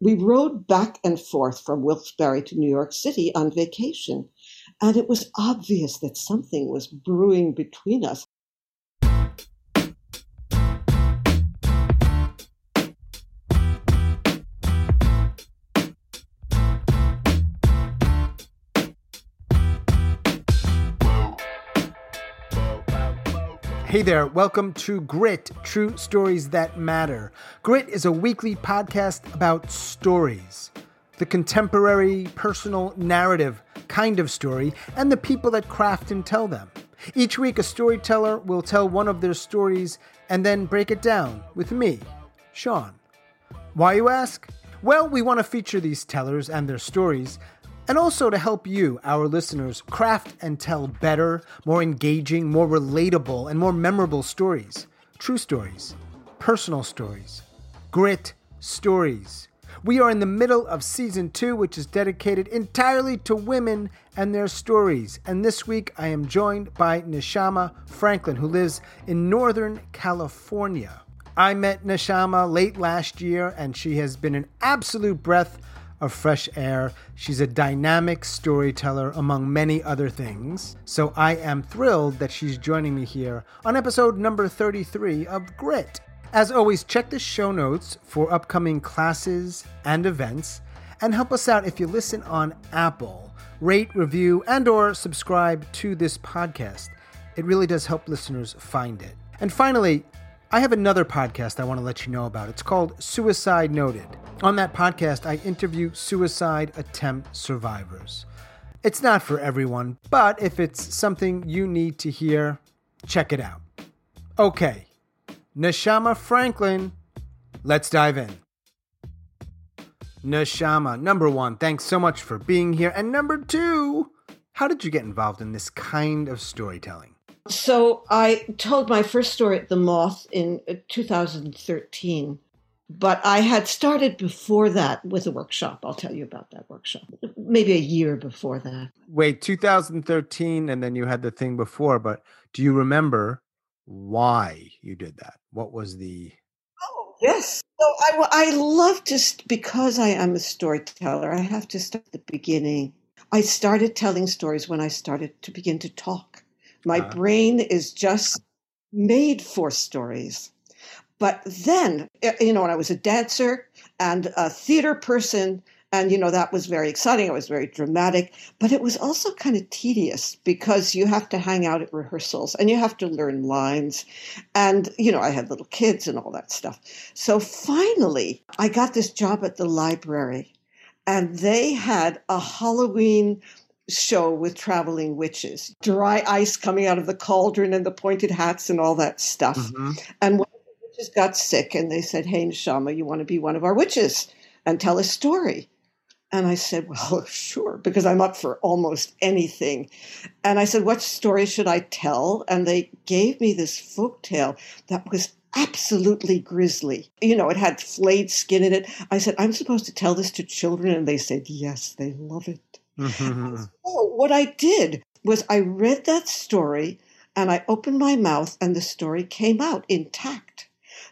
We rode back and forth from Wilkes-Barre to New York City on vacation, and it was obvious that something was brewing between us. Hey there, welcome to Grit True Stories That Matter. Grit is a weekly podcast about stories, the contemporary, personal, narrative kind of story, and the people that craft and tell them. Each week, a storyteller will tell one of their stories and then break it down with me, Sean. Why, you ask? Well, we want to feature these tellers and their stories and also to help you, our listeners, craft and tell better, more engaging, more relatable, and more memorable stories. True stories, personal stories, grit stories. We are in the middle of season two, which is dedicated entirely to women and their stories. And this week I am joined by Neshama Franklin, who lives in Northern California. I met Neshama late last year, and she has been an absolute breath of fresh air. She's a dynamic storyteller, among many other things. So I am thrilled that she's joining me here on episode number 33 of Grit. As always, check the show notes for upcoming classes and events and help us out if you listen on Apple. Rate, review, and or subscribe to this podcast. It really does help listeners find it. And finally, I have another podcast I want to let you know about. It's called Suicide Noted. On that podcast, I interview suicide attempt survivors. It's not for everyone, but if it's something you need to hear, check it out. Okay, Neshama Franklin, let's dive in. Neshama, number one, thanks so much for being here. And number two, how did you get involved in this kind of storytelling? So I told my first story at the Moth in uh, 2013, but I had started before that with a workshop. I'll tell you about that workshop. Maybe a year before that. Wait, 2013, and then you had the thing before, but do you remember why you did that? What was the. Oh, yes. So I, I love to, because I am a storyteller, I have to start at the beginning. I started telling stories when I started to begin to talk. My uh, brain is just made for stories. But then, eh, you know, when I was a dancer and a theater person, and, you know, that was very exciting. It was very dramatic, but it was also kind of tedious because you have to hang out at rehearsals and you have to learn lines. And, you know, I had little kids and all that stuff. So finally, I got this job at the library and they had a Halloween show with traveling witches, dry ice coming out of the cauldron and the pointed hats and all that stuff. Mm-hmm. And one witches got sick and they said, Hey, Neshama, you want to be one of our witches and tell a story? And I said, Well, sure, because I'm up for almost anything. And I said, What story should I tell? And they gave me this folk tale that was absolutely grisly. You know, it had flayed skin in it. I said, I'm supposed to tell this to children. And they said, Yes, they love it. Mm-hmm. So what I did was I read that story and I opened my mouth and the story came out intact.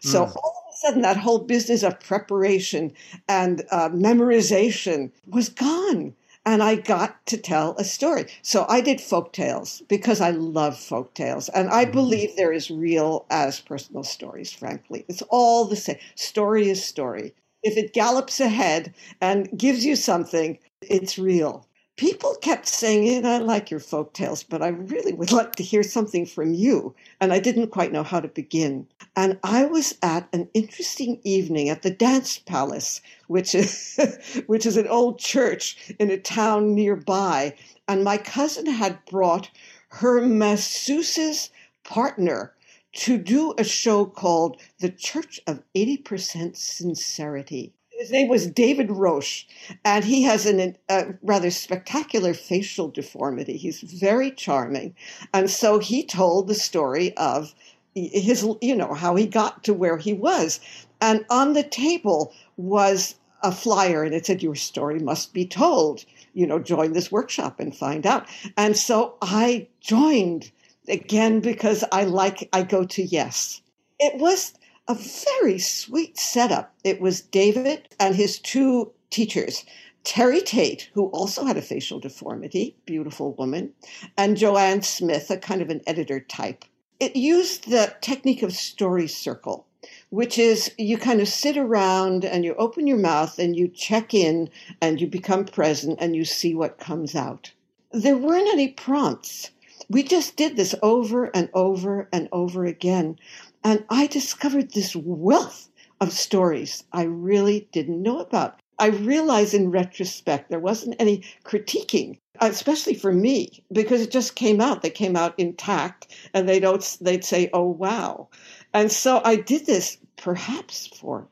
So mm. all of a sudden, that whole business of preparation and uh, memorization was gone. And I got to tell a story. So I did folk tales because I love folk tales. And I mm-hmm. believe they're as real as personal stories, frankly. It's all the same. Story is story. If it gallops ahead and gives you something, it's real people kept saying, I like your folk tales, but I really would like to hear something from you. And I didn't quite know how to begin. And I was at an interesting evening at the Dance Palace, which is, which is an old church in a town nearby. And my cousin had brought her masseuse's partner to do a show called The Church of 80% Sincerity. His name was David Roche, and he has an, a rather spectacular facial deformity. He's very charming. And so he told the story of his, you know, how he got to where he was. And on the table was a flyer, and it said, Your story must be told. You know, join this workshop and find out. And so I joined again because I like, I go to yes. It was a very sweet setup. It was David and his two teachers, Terry Tate, who also had a facial deformity, beautiful woman, and Joanne Smith, a kind of an editor type. It used the technique of story circle, which is you kind of sit around and you open your mouth and you check in and you become present and you see what comes out. There weren't any prompts. We just did this over and over and over again. And I discovered this wealth of stories I really didn't know about. I realize in retrospect there wasn't any critiquing, especially for me, because it just came out. They came out intact, and they don't. They'd say, "Oh wow," and so I did this perhaps for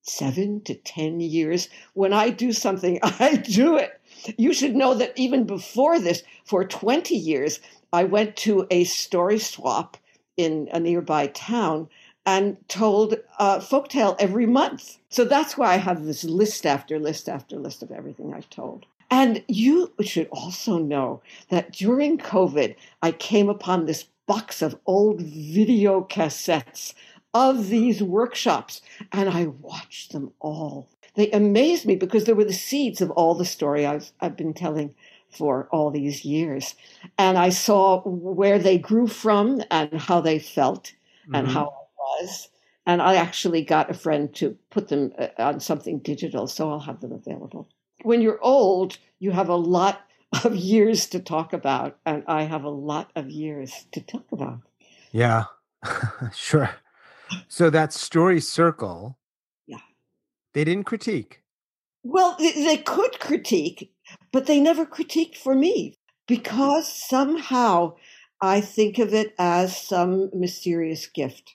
seven to ten years. When I do something, I do it. You should know that even before this, for twenty years, I went to a story swap in a nearby town and told a folktale every month. So that's why I have this list after list after list of everything I've told. And you should also know that during COVID, I came upon this box of old video cassettes of these workshops and I watched them all. They amazed me because they were the seeds of all the story I've, I've been telling for all these years. And I saw where they grew from and how they felt and mm-hmm. how I was. And I actually got a friend to put them uh, on something digital, so I'll have them available. When you're old, you have a lot of years to talk about, and I have a lot of years to talk about. Yeah, sure. So that story circle, yeah, they didn't critique. Well, they could critique, but they never critiqued for me mm. because somehow I think of it as some mysterious gift.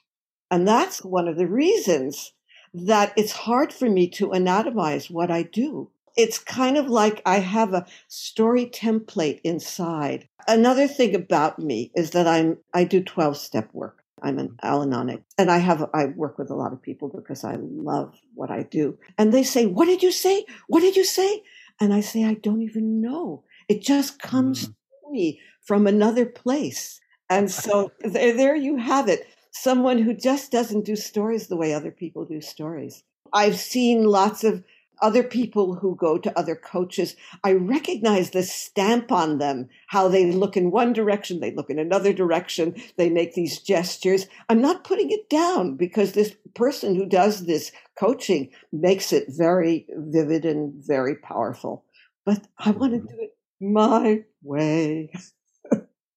And that's one of the reasons that it's hard for me to anatomize what I do. It's kind of like I have a story template inside. Another thing about me is that I'm I do 12 step work. I'm an mm. Al-Anonic and I have I work with a lot of people because I love what I do. And they say, "What did you say? What did you say?" And I say, I don't even know. It just comes mm. to me from another place. And so there, there you have it. Someone who just doesn't do stories the way other people do stories. I've seen lots of other people who go to other coaches, I recognize the stamp on them, how they look in one direction, they look in another direction, they make these gestures. I'm not putting it down because this person who does this coaching makes it very vivid and very powerful. But I want to mm-hmm. do it my way.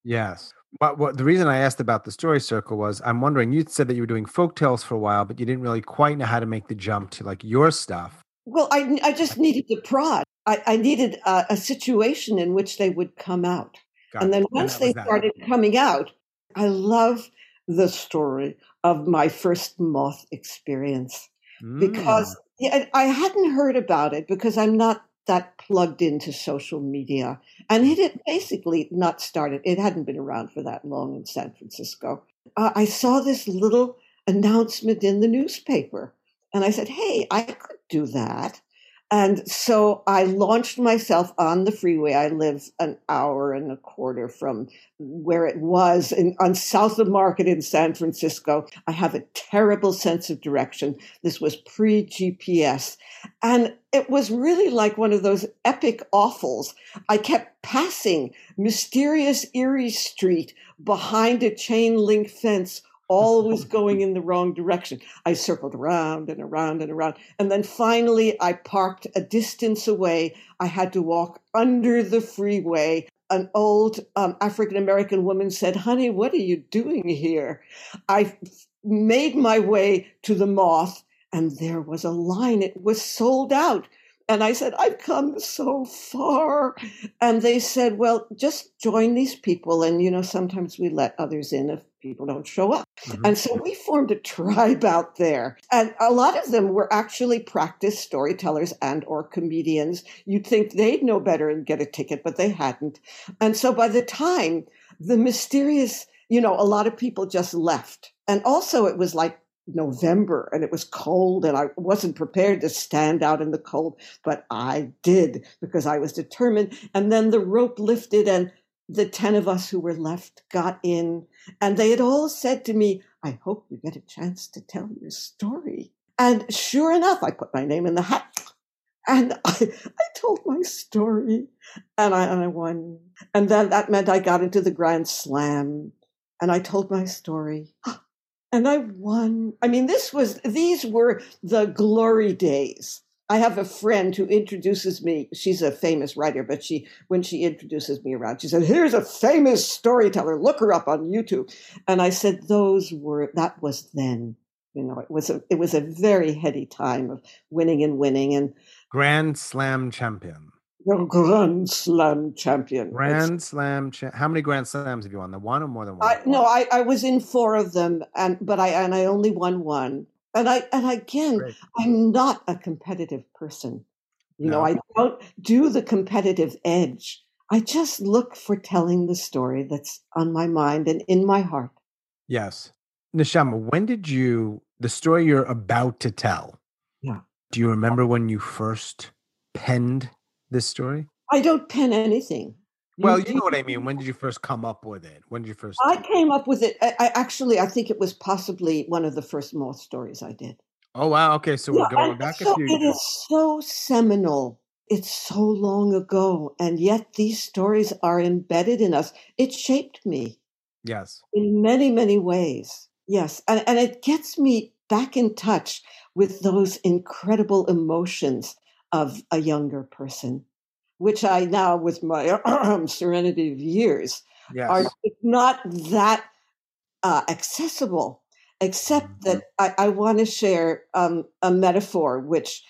yes. But what the reason I asked about the story circle was I'm wondering you said that you were doing folk tales for a while, but you didn't really quite know how to make the jump to like your stuff. Well, I, I just needed to prod. I, I needed a, a, situation in which they would come out. Got and then once and they started coming out, I love the story of my first moth experience mm. because I hadn't heard about it because I'm not that plugged into social media. And it had basically not started, it hadn't been around for that long in San Francisco. Uh, I saw this little announcement in the newspaper and I said, hey, I could do that. And so I launched myself on the freeway. I live an hour and a quarter from where it was in, on South of Market in San Francisco. I have a terrible sense of direction. This was pre GPS. And it was really like one of those epic awfuls. I kept passing mysterious Erie Street behind a chain link fence always going in the wrong direction. I circled around and around and around. And then finally, I parked a distance away. I had to walk under the freeway. An old um, African American woman said, Honey, what are you doing here? I made my way to the moth, and there was a line. It was sold out. And I said, I've come so far. And they said, well, just join these people. And, you know, sometimes we let others in if people don't show up. Mm-hmm. And so we formed a tribe out there. And a lot of them were actually practiced storytellers and or comedians. You'd think they'd know better and get a ticket, but they hadn't. And so by the time the mysterious, you know, a lot of people just left. And also it was like November and it was cold and I wasn't prepared to stand out in the cold, but I did because I was determined. And then the rope lifted and the 10 of us who were left got in, and they had all said to me, I hope you get a chance to tell your story. And sure enough, I put my name in the hat and I, I told my story and I, and I won. And then that meant I got into the Grand Slam and I told my story and I won. I mean, this was, these were the glory days. I have a friend who introduces me. She's a famous writer, but she, when she introduces me around, she said, Here's a famous storyteller. Look her up on YouTube. And I said, Those were, that was then. You know, it was a, it was a very heady time of winning and winning. And Grand Slam champion. Grand Slam champion. Grand Slam. Cha- How many Grand Slams have you won? The one or more than one? I, no, I, I was in four of them, and but I and I only won one. And I and again, Great. I'm not a competitive person. You no. know, I don't do the competitive edge. I just look for telling the story that's on my mind and in my heart. Yes. Neshama, when did you the story you're about to tell? Yeah. Do you remember when you first penned this story? I don't pen anything. Well, you know what I mean. When did you first come up with it? When did you first? I came up with it. I, I, actually, I think it was possibly one of the first moth stories I did. Oh wow! Okay, so yeah, we're going back so a few. It years. is so seminal. It's so long ago, and yet these stories are embedded in us. It shaped me. Yes. In many, many ways. Yes, and and it gets me back in touch with those incredible emotions of a younger person, which I now, with my serenity of years, yes. are not that uh, accessible, except mm-hmm. that I, I want to share um, a metaphor which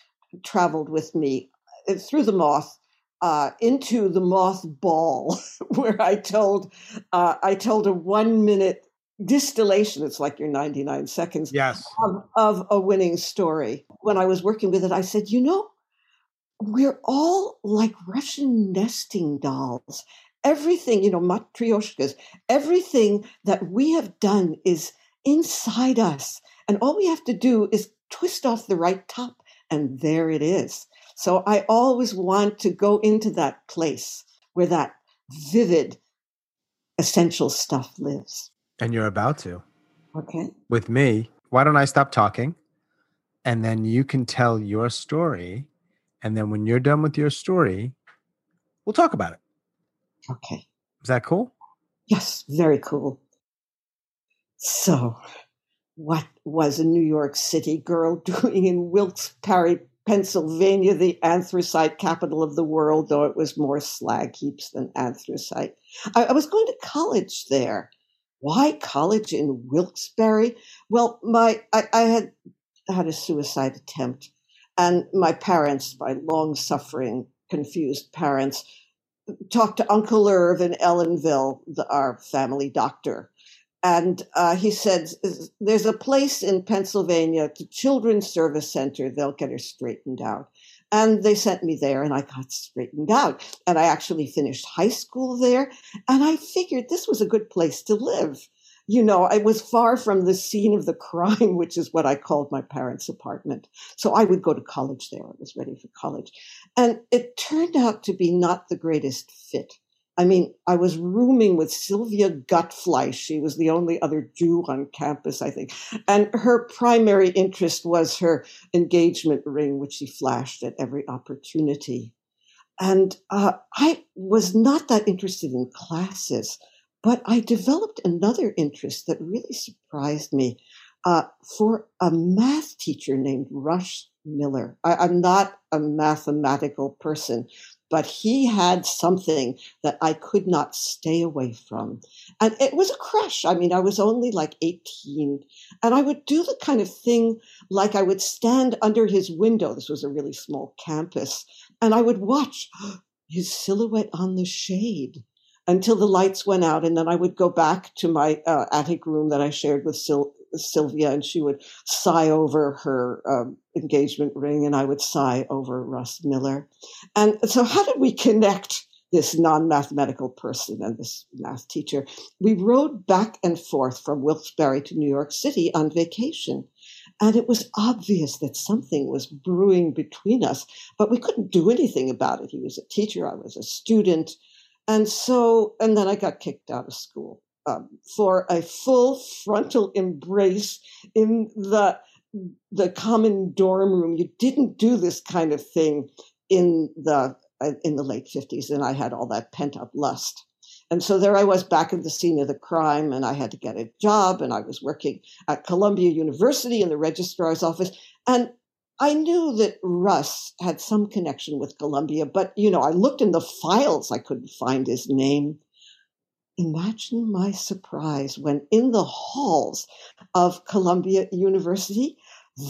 traveled with me uh, through the moth. Uh, into the moth ball, where I told uh, I told a one minute distillation it's like your 99 seconds yes. of, of a winning story when i was working with it i said you know we're all like russian nesting dolls everything you know matryoshkas everything that we have done is inside us and all we have to do is twist off the right top and there it is so i always want to go into that place where that vivid essential stuff lives and you're about to. Okay. With me, why don't I stop talking? And then you can tell your story. And then when you're done with your story, we'll talk about it. Okay. Is that cool? Yes, very cool. So, what was a New York City girl doing in Wilkes-Barre, Pennsylvania, the anthracite capital of the world, though it was more slag heaps than anthracite? I, I was going to college there why college in Wilkes-Barre? Well, my I, I had had a suicide attempt, and my parents, my long-suffering, confused parents, talked to Uncle Irv in Ellenville, the, our family doctor, and uh, he said, "There's a place in Pennsylvania, the Children's Service Center. They'll get her straightened out." And they sent me there and I got straightened out. And I actually finished high school there. And I figured this was a good place to live. You know, I was far from the scene of the crime, which is what I called my parents' apartment. So I would go to college there. I was ready for college. And it turned out to be not the greatest fit. I mean, I was rooming with Sylvia Gutfleisch. She was the only other Jew on campus, I think. And her primary interest was her engagement ring, which she flashed at every opportunity. And uh, I was not that interested in classes, but I developed another interest that really surprised me uh, for a math teacher named Russ Miller. I, I'm not a mathematical person, but he had something that I could not stay away from. And it was a crush. I mean, I was only like 18, and I would do the kind of thing like I would stand under his window. This was a really small campus, and I would watch his silhouette on the shade until the lights went out, and then I would go back to my uh, attic room that I shared with Sil- Sylvia, and she would sigh over her um, engagement ring, and I would sigh over Russ Miller. And so, how did we connect this non mathematical person and this math teacher? We rode back and forth from Wilkes-Barre to New York City on vacation. And it was obvious that something was brewing between us, but we couldn't do anything about it. He was a teacher, I was a student. And so, and then I got kicked out of school um, for a full frontal embrace in the the common dorm room. You didn't do this kind of thing in the uh, in the late fifties, and I had all that pent up lust. And so there I was back at the scene of the crime, and I had to get a job, and I was working at Columbia University in the registrar's office. And I knew that Russ had some connection with Columbia, but you know, I looked in the files, I couldn't find his name. Imagine my surprise when in the halls of Columbia University,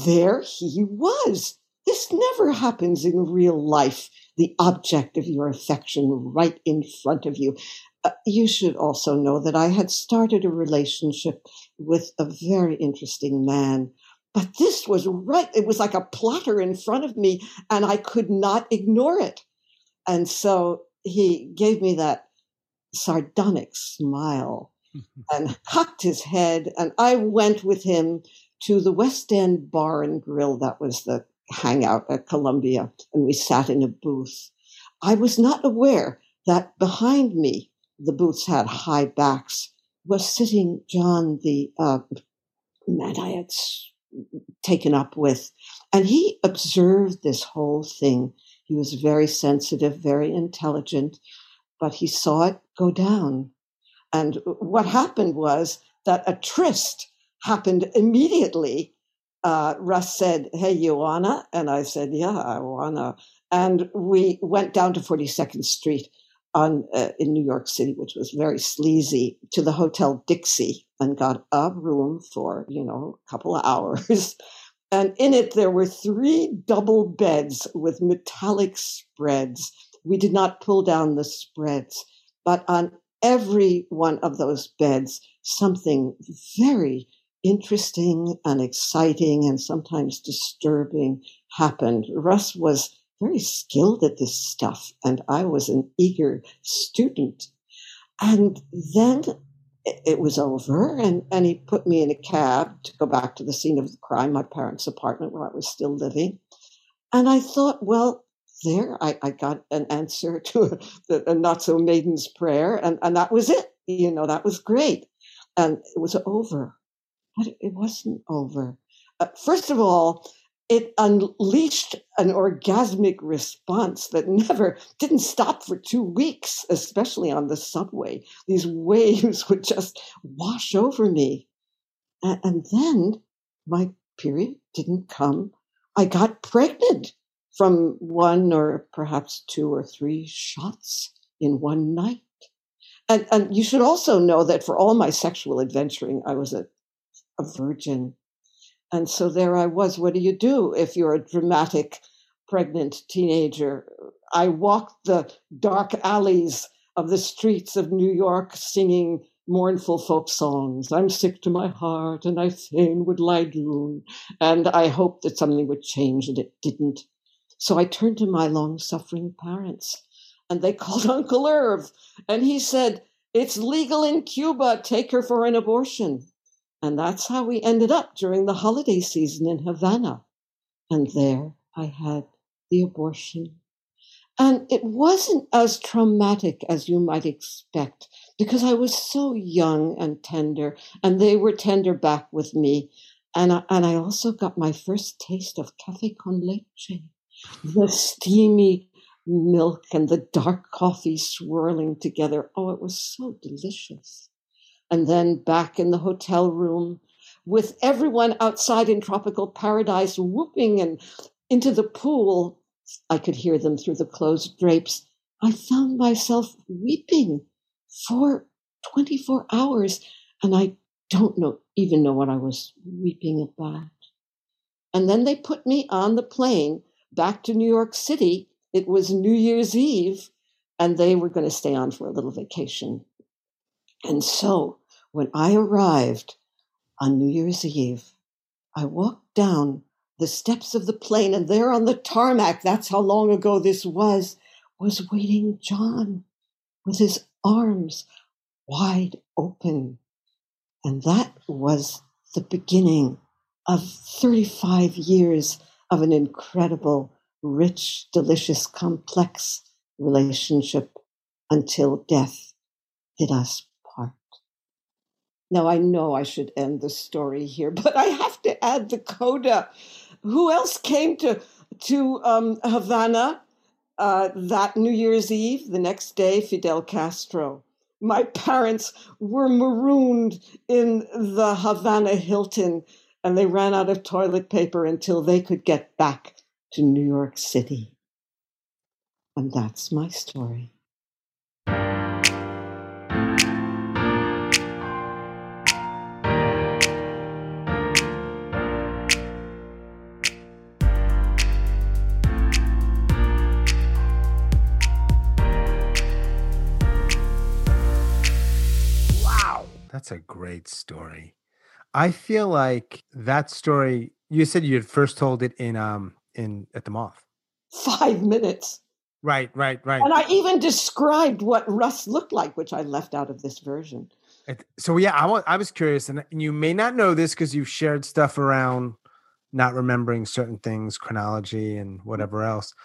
there he was. This never happens in real life. The object of your affection right in front of you. Uh, you should also know that I had started a relationship with a very interesting man but this was right. It was like a platter in front of me, and I could not ignore it. And so he gave me that sardonic smile and cocked his head. And I went with him to the West End Bar and Grill. That was the hangout at Columbia. And we sat in a booth. I was not aware that behind me, the booths had high backs, was sitting John, the uh, man I had taken up with. And he observed this whole thing. He was very sensitive, very intelligent, but he saw it go down. And what happened was that a tryst happened immediately. Uh, Russ said, Hey, you wanna? And I said, Yeah, I wanna. And we went down to 42nd Street on uh, in New York City, which was very sleazy, to the Hotel Dixie and got a room for you know a couple of hours. And in it, there were three double beds with metallic spreads. We did not pull down the spreads, but on every one of those beds, something very interesting and exciting and sometimes disturbing happened. Russ was very skilled at this stuff, and I was an eager student. And then it was over, and, and he put me in a cab to go back to the scene of the crime, my parents' apartment where I was still living. And I thought, well, there I, I got an answer to a, a not so maiden's prayer, and, and that was it. You know, that was great. And it was over. But it wasn't over. Uh, first of all, it unleashed an orgasmic response that never didn't stop for two weeks, especially on the subway. These waves would just wash over me. And, then my period didn't come. I got pregnant from one or perhaps two or three shots in one night. And, and you should also know that for all my sexual adventuring, I was a, a virgin and so there I was. What do you do if you're a dramatic pregnant teenager? I walked the dark alleys of the streets of New York singing mournful folk songs. I'm sick to my heart and I fain would lie down. And I hoped that something would change and it didn't. So I turned to my long suffering parents and they called Uncle Irv and he said, It's legal in Cuba. Take her for an abortion. And that's how we ended up during the holiday season in Havana. And there I had the abortion. And it wasn't as traumatic as you might expect because I was so young and tender, and they were tender back with me. And I, and I also got my first taste of cafe con leche, the steamy milk and the dark coffee swirling together. Oh, it was so delicious and then back in the hotel room with everyone outside in tropical paradise whooping and into the pool. I could hear them through the closed drapes. I found myself weeping for 24 hours, and I don't know even know what I was weeping about. And then they put me on the plane back to New York City. It was New Year's Eve, and they were going to stay on for a little vacation. And so when I arrived on New Year's Eve, I walked down the steps of the plane, and there on the tarmac, that's how long ago this was, was waiting John with his arms wide open. And that was the beginning of 35 years of an incredible, rich, delicious, complex relationship until death did us. Now, I know I should end the story here, but I have to add the coda. Who else came to, to um, Havana uh, that New Year's Eve? The next day, Fidel Castro. My parents were marooned in the Havana Hilton and they ran out of toilet paper until they could get back to New York City. And that's my story. That's a great story. I feel like that story. You said you had first told it in um in at the Moth. Five minutes. Right, right, right. And I even described what Russ looked like, which I left out of this version. So yeah, I I was curious, and you may not know this because you've shared stuff around not remembering certain things, chronology, and whatever else.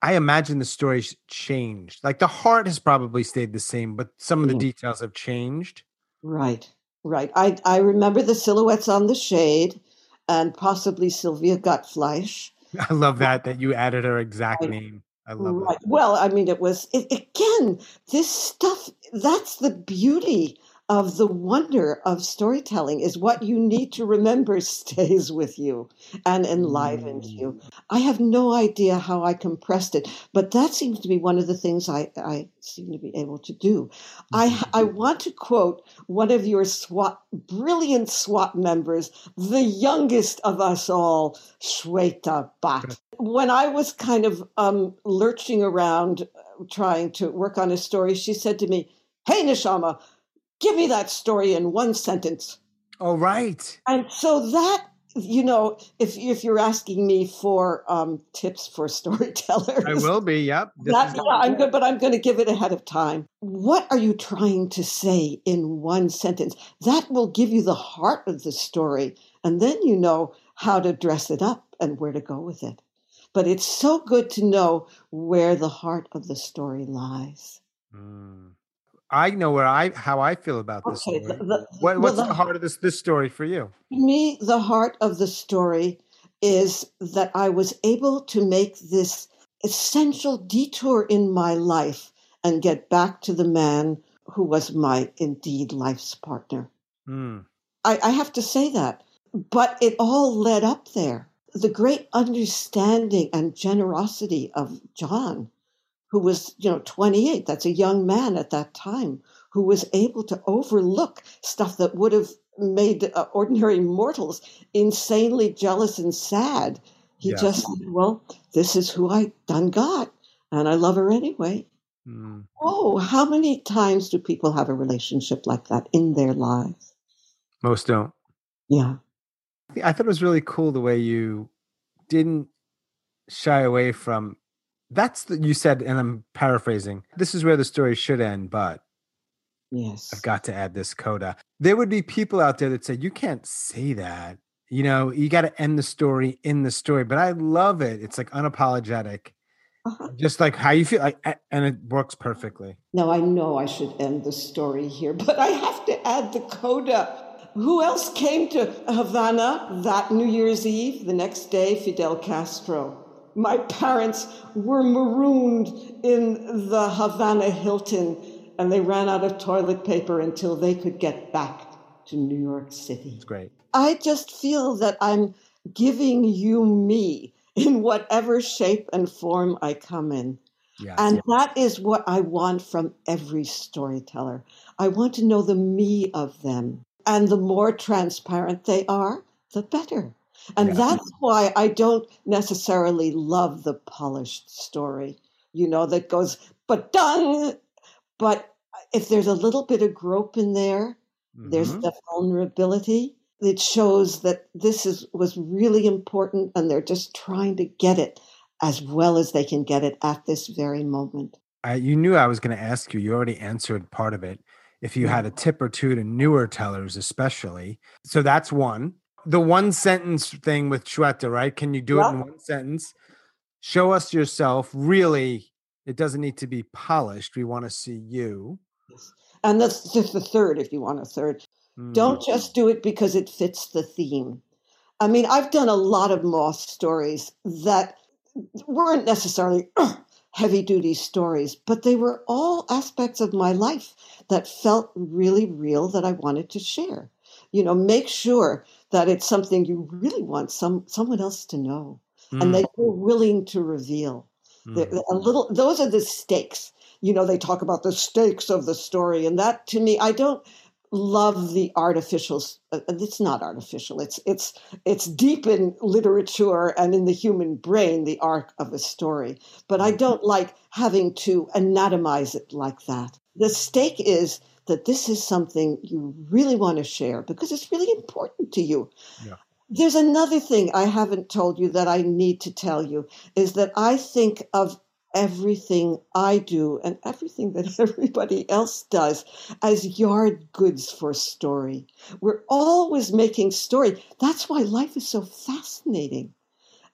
I imagine the story's changed. Like the heart has probably stayed the same, but some of the mm. details have changed. Right. Right. I, I remember the silhouettes on the shade and possibly Sylvia Gutfleisch. I love that, that you added her exact right. name. I love right. That. Well, I mean, it was, it, again, this stuff, that's the beauty of the wonder of storytelling is what you need to remember stays with you and enlivens mm. you. I have no idea how I compressed it, but that seems to be one of the things I, I seem to be able to do. I, mm-hmm. I want to quote one of your SWAT, brilliant SWAT members, the youngest of us all, Shweta Bhatt. When I was kind of um, lurching around uh, trying to work on a story, she said to me, Hey, Neshama, give me that story in one sentence. All right. And so that you know, if if you're asking me for um, tips for storytellers, I will be. Yep. That, yeah, I'm good, but I'm going to give it ahead of time. What are you trying to say in one sentence? That will give you the heart of the story, and then you know how to dress it up and where to go with it. But it's so good to know where the heart of the story lies. Mm. I know where I how I feel about this okay, story. The, the, what, what's well, the, the, heart of this this story for you? To me, the heart of the story is that I was able to make this essential detour in my life and get back to the man who was my indeed life's partner. Mm. I, I have to say that, but it all led up there. The great understanding and generosity of John who was, you know, 28. That's a young man at that time who was able to overlook stuff that would have made uh, ordinary mortals insanely jealous and sad. He yeah. just said, well, this is who I done got, and I love her anyway. Mm. Oh, how many times do people have a relationship like that in their lives? Most don't. Yeah. I thought it was really cool the way you didn't shy away from that's the, you said, and I'm paraphrasing. This is where the story should end, but yes, I've got to add this coda. There would be people out there that say you can't say that. You know, you got to end the story in the story. But I love it. It's like unapologetic. Uh-huh. Just like how you feel, like, and it works perfectly. Now I know I should end the story here, but I have to add the coda. Who else came to Havana that New Year's Eve? The next day, Fidel Castro my parents were marooned in the Havana Hilton and they ran out of toilet paper until they could get back to New York City. That's great. I just feel that I'm giving you me in whatever shape and form I come in. Yes, and yes. that is what I want from every storyteller. I want to know the me of them. And the more transparent they are, the better. And yeah. that's why I don't necessarily love the polished story, you know, that goes, but done. But if there's a little bit of grope in there, mm-hmm. there's the vulnerability. It shows that this is was really important and they're just trying to get it as well as they can get it at this very moment. I, you knew I was going to ask you. You already answered part of it. If you had a tip or two to newer tellers, especially. So that's one the one sentence thing with Shweta, right? Can you do it in one sentence? Show us yourself really It doesn't need to be polished. We want to see you. And that's just the third, if you want a third. Mm. Don't just do it because it fits the theme. I mean, I've done a lot of moth stories that weren't necessarily heavy duty stories, but they were all aspects of my life that felt really real that I wanted to share. You know, make sure that it's something you really want some someone else to know mm. and that you're willing to reveal. Mm. A little those are the stakes. You know, they talk about the stakes of the story, and that to me, I don't love the artificials. Uh, it's not artificial. It's it's it's deep in literature and in the human brain, the arc of a story. But I don't like having to anatomize it like that. The stake is that this is something you really want to share because it's really important to you. Yeah. There's another thing I haven't told you that I need to tell you is that I think of everything I do and everything that everybody else does as yard goods for story. We're always making story. That's why life is so fascinating.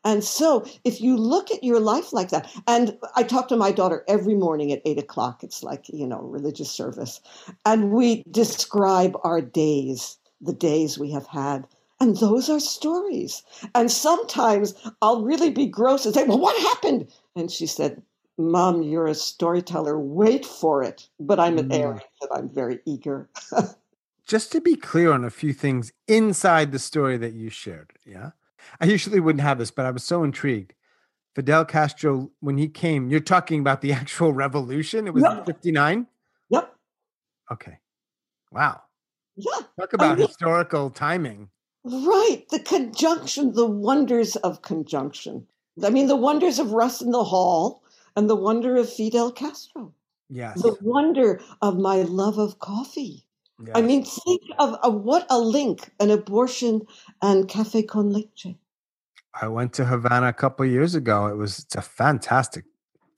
And so, if you look at your life like that, and I talk to my daughter every morning at eight o'clock, it's like, you know, religious service, and we describe our days, the days we have had. And those are stories. And sometimes I'll really be gross and say, Well, what happened? And she said, Mom, you're a storyteller. Wait for it. But I'm an mm. Aries and I'm very eager. Just to be clear on a few things inside the story that you shared. Yeah. I usually wouldn't have this, but I was so intrigued. Fidel Castro, when he came, you're talking about the actual revolution. It was yep. 59? Yep. Okay. Wow. Yeah. Talk about I mean, historical timing. Right. The conjunction, the wonders of conjunction. I mean, the wonders of Russ in the Hall and the wonder of Fidel Castro. Yes. The wonder of my love of coffee. Yes. I mean, think of, of what a link an abortion and cafe con leche. I went to Havana a couple years ago. It was it's a fantastic,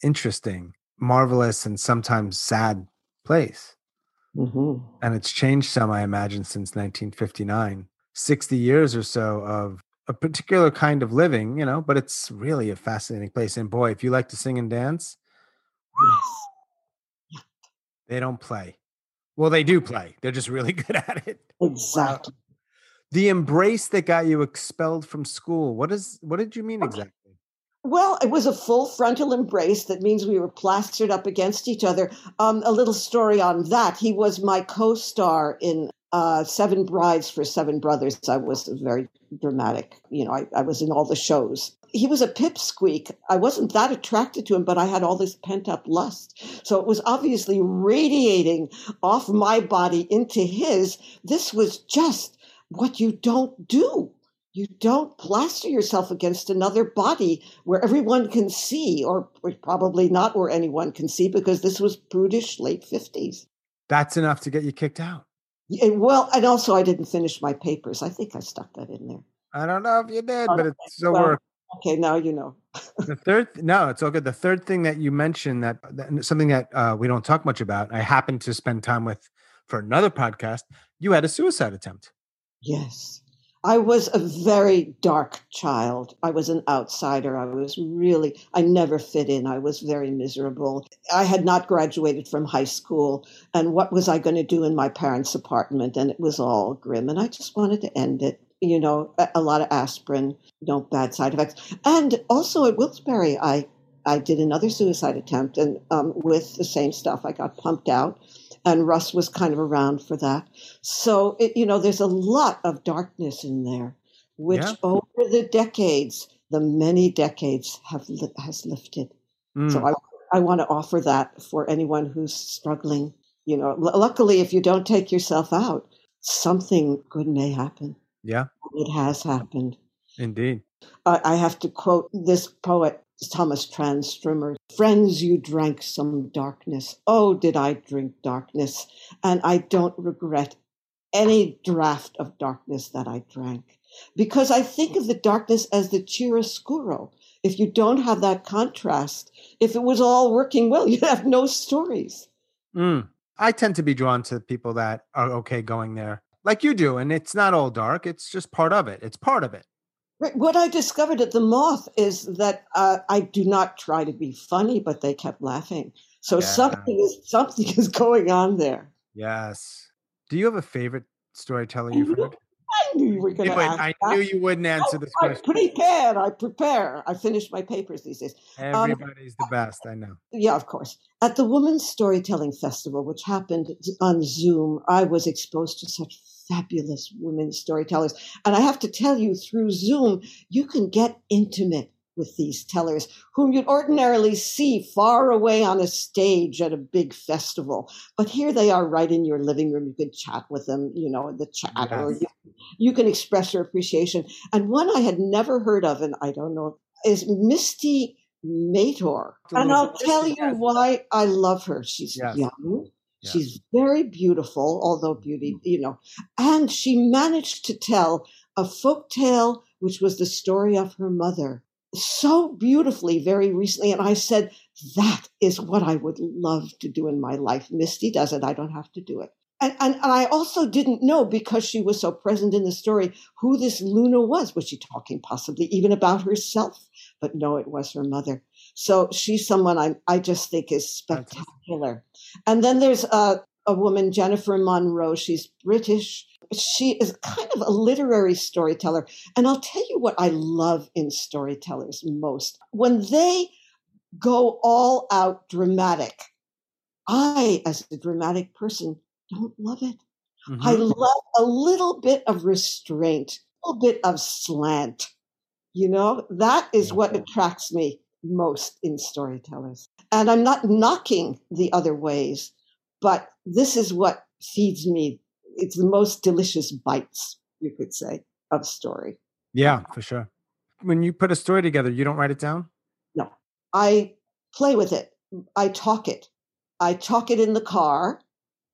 interesting, marvelous, and sometimes sad place. Mm-hmm. And it's changed some, I imagine, since 1959. 60 years or so of a particular kind of living, you know, but it's really a fascinating place. And boy, if you like to sing and dance, yes. they don't play. Well, they do play. They're just really good at it. Exactly. The embrace that got you expelled from school. What is what did you mean exactly? Well, it was a full frontal embrace. That means we were plastered up against each other. Um, a little story on that. He was my co-star in uh, Seven Brides for Seven Brothers. I was very dramatic. You know, I, I was in all the shows. He was a pipsqueak. I wasn't that attracted to him, but I had all this pent up lust. So it was obviously radiating off my body into his. This was just what you don't do. You don't plaster yourself against another body where everyone can see, or probably not where anyone can see, because this was prudish late 50s. That's enough to get you kicked out. Well, and also I didn't finish my papers. I think I stuck that in there. I don't know if you did, oh, but it's still well, work. Okay, now you know. the third, no, it's all good. The third thing that you mentioned that, that something that uh, we don't talk much about. I happened to spend time with for another podcast. You had a suicide attempt. Yes. I was a very dark child. I was an outsider. I was really, I never fit in. I was very miserable. I had not graduated from high school. And what was I going to do in my parents' apartment? And it was all grim. And I just wanted to end it. You know, a, a lot of aspirin, no bad side effects. And also at Wilkes-Barre, I, I did another suicide attempt and um, with the same stuff. I got pumped out and Russ was kind of around for that. So it, you know, there's a lot of darkness in there, which yeah. over the decades, the many decades, have has lifted. Mm. So I I want to offer that for anyone who's struggling. You know, l- luckily, if you don't take yourself out, something good may happen. Yeah, it has happened. Indeed. I, I have to quote this poet Tomas Tranströmer, Friends, you drank some darkness. Oh, did I drink darkness? And I don't regret any draught of darkness that I drank. Because I think of the darkness as the chiaroscuro. If you don't have that contrast, if it was all working well, you'd have no stories. Mm. I tend to be drawn to people that are okay going there, like you do. And it's not all dark, it's just part of it. It's part of it. What I discovered at the Moth is that uh, I do not try to be funny, but they kept laughing. So yeah. something is something is going on there. Yes. Do you have a favorite storyteller you've heard? I knew you were going to ask. I that. knew you wouldn't answer this I, question. I prepare. I prepare. I finish my papers these days. Um, Everybody's um, the best. I know. Yeah, of course. At the Women's Storytelling Festival, which happened on Zoom, I was exposed to such fabulous women storytellers. And I have to tell you, through Zoom, you can get intimate with these tellers whom you'd ordinarily see far away on a stage at a big festival. But here they are right in your living room. You can chat with them, you know, in the chat, yes. or you, you can express your appreciation. And one I had never heard of, and I don't know, is Misty Mator. And I'll tell you why I love her. She's yes. young. She's very beautiful, although beauty, you know, and she managed to tell a folk tale which was the story of her mother so beautifully very recently. And I said, that is what I would love to do in my life. Misty does it. I don't have to do it. And, and, and, I also didn't know because she was so present in the story who this Luna was. Was she talking possibly even about herself? But no, it was her mother. So she's someone I, I just think is spectacular. And then there's a, a woman, Jennifer Monroe. She's British she is kind of a literary storyteller. And I'll tell you what I love in storytellers most when they go all out dramatic. I, as a dramatic person, don't love it. Mm-hmm. I love a little bit of restraint, a little bit of slant. You know, that is what attracts me most in storytellers. And I'm not knocking the other ways, but this is what feeds me it's the most delicious bites, you could say, of story. Yeah, for sure. When you put a story together, you don't write it down? No. I play with it. I talk it. I talk it in the car.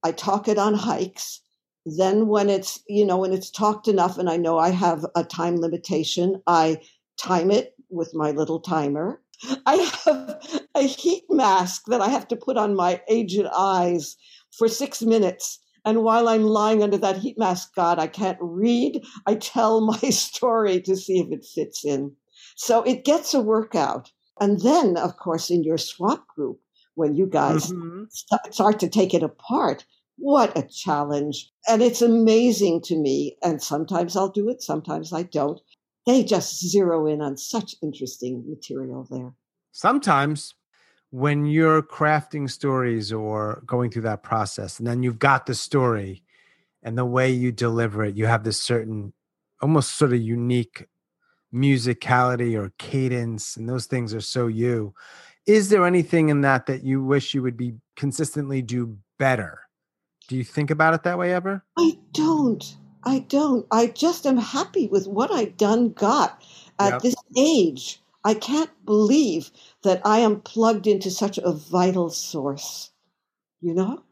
I talk it on hikes. Then when it's, you know, when it's talked enough and I know I have a time limitation, I time it with my little timer. I have a heat mask that I have to put on my aged eyes for six minutes and while I'm lying under that heat mask, God, I can't read. I tell my story to see if it fits in. So it gets a workout. And then, of course, in your swap group, when you guys mm-hmm. start to take it apart, what a challenge. And it's amazing to me. And sometimes I'll do it, sometimes I don't. They just zero in on such interesting material there. Sometimes when you're crafting stories or going through that process and then you've got the story and the way you deliver it you have this certain almost sort of unique musicality or cadence and those things are so you. Is there anything in that that you wish you would be consistently do better? Do you think about it that way ever? I don't i don't i just am happy with what i done got at yep. this age I can't believe that I am plugged into such a vital source, you know?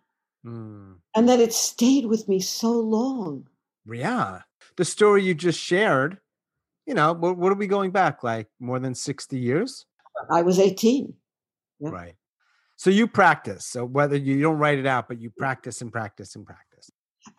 Mm. And that it stayed with me so long. Yeah. The story you just shared, you know, what, what are we going back? Like more than 60 years? I was 18. Yeah. Right. So you practice. So whether you don't write it out, but you practice and practice and practice.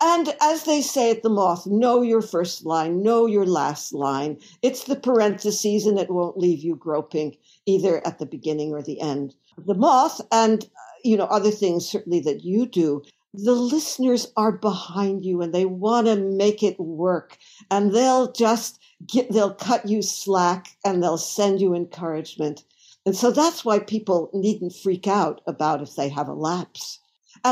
And as they say at the Moth, know your first line, know your last line. It's the parentheses and it won't leave you groping either at the beginning or the end. The Moth and you know other things certainly that you do the listeners are behind you and they want to make it work and they'll just get they'll cut you slack and they'll send you encouragement and so that's why people needn't freak out about if they have a lapse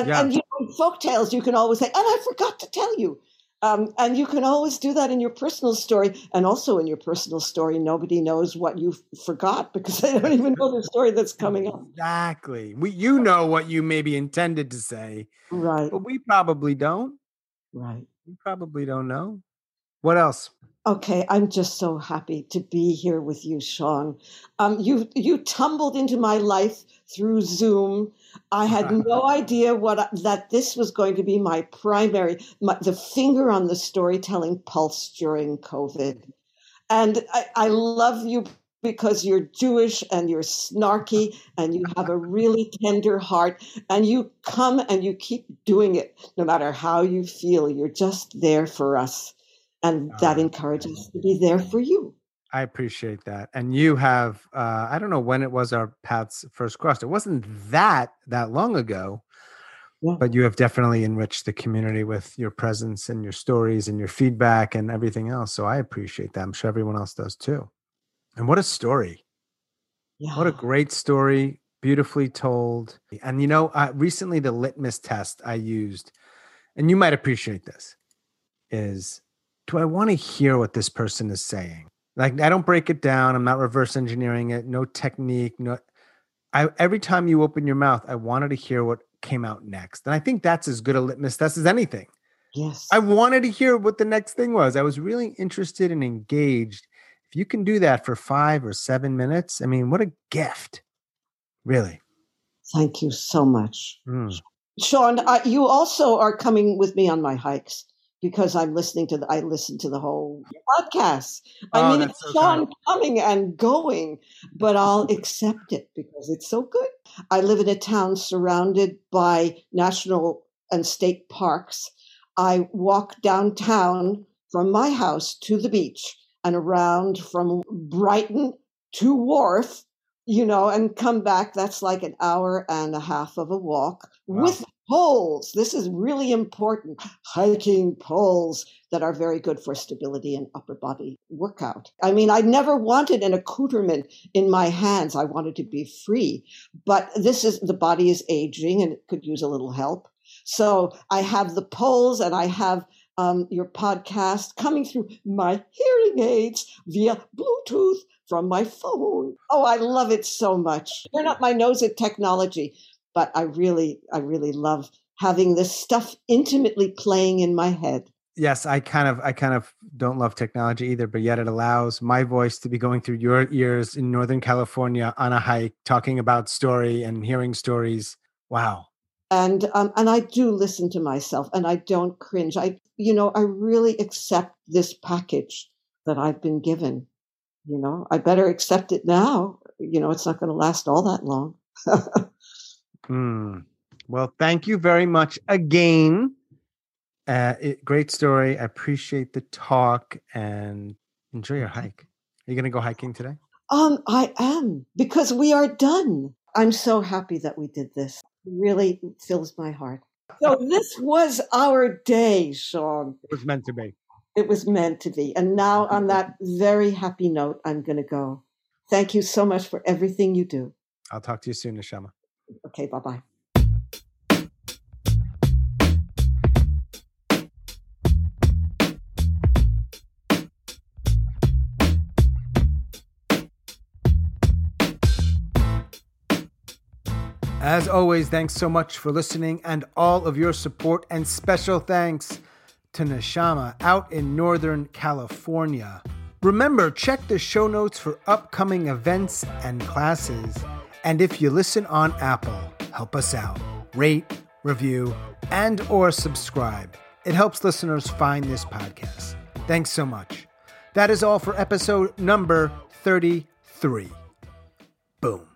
and, yeah. and you know, folk tales, you can always say, and I forgot to tell you. Um, and you can always do that in your personal story. And also in your personal story, nobody knows what you forgot because they don't even know the story that's coming up. Exactly. We, you know what you maybe intended to say. Right. But we probably don't. Right. We probably don't know. What else? Okay, I'm just so happy to be here with you, Sean. Um, you you tumbled into my life through Zoom. I had no idea what that this was going to be my primary, my, the finger on the storytelling pulse during COVID. And I, I love you because you're Jewish and you're snarky and you have a really tender heart and you come and you keep doing it no matter how you feel. You're just there for us. And that encourages us to be there for you. I appreciate that. And you have, uh, I don't know when it was our paths first crossed. It wasn't that that long ago, yeah. but you have definitely enriched the community with your presence and your stories and your feedback and everything else. So I appreciate that. I'm sure everyone else does too. And what a story! Yeah. What a great story, beautifully told. And you know, uh, recently the litmus test I used, and you might appreciate this, is do I want to hear what this person is saying? Like I don't break it down. I'm not reverse engineering it. No technique. No. I every time you open your mouth, I wanted to hear what came out next, and I think that's as good a litmus test as anything. Yes. I wanted to hear what the next thing was. I was really interested and engaged. If you can do that for five or seven minutes, I mean, what a gift, really. Thank you so much. Mm. Sean, uh, you also are coming with me on my hikes because I'm listening to the, I listen to the whole podcast. I oh, mean, it's so Sean coming and going, but I'll accept it because it's so good. I live in a town surrounded by national and state parks. I walk downtown from my house to the beach and around from Brighton to Wharf, you know, and come back. That's like an hour and a half of a walk wow. with poles. This is really important. Hiking poles that are very good for stability and upper body workout. I mean, I never wanted an accoutrement in my hands. I wanted to be free. But this is the body is aging and it could use a little help. So I have the poles and I have um, your podcast coming through my hearing aids via Bluetooth from my phone. Oh, I love it so much. Turn up my nose at technology, but I really, I really love having this stuff intimately playing in my head. Yes, I kind of, I kind of don't love technology either, but yet it allows my voice to be going through your ears in Northern California on a hike, talking about story and hearing stories. Wow. And um, and I do listen to myself, and I don't cringe. I, you know, I really accept this package that I've been given. You know, I better accept it now. You know, it's not going to last all that long. Mm. Well, thank you very much again. Uh, it, great story. I appreciate the talk and enjoy your hike. Are you going to go hiking today? Um, I am because we are done. I'm so happy that we did this. It really fills my heart. So this was our day, Sean. It was meant to be. It was meant to be. And now on that very happy note, I'm going to go. Thank you so much for everything you do. I'll talk to you soon, Neshama. Okay, bye bye. As always, thanks so much for listening and all of your support, and special thanks to Neshama out in Northern California. Remember, check the show notes for upcoming events and classes. And if you listen on Apple, help us out. Rate, review, and or subscribe. It helps listeners find this podcast. Thanks so much. That is all for episode number 33. Boom.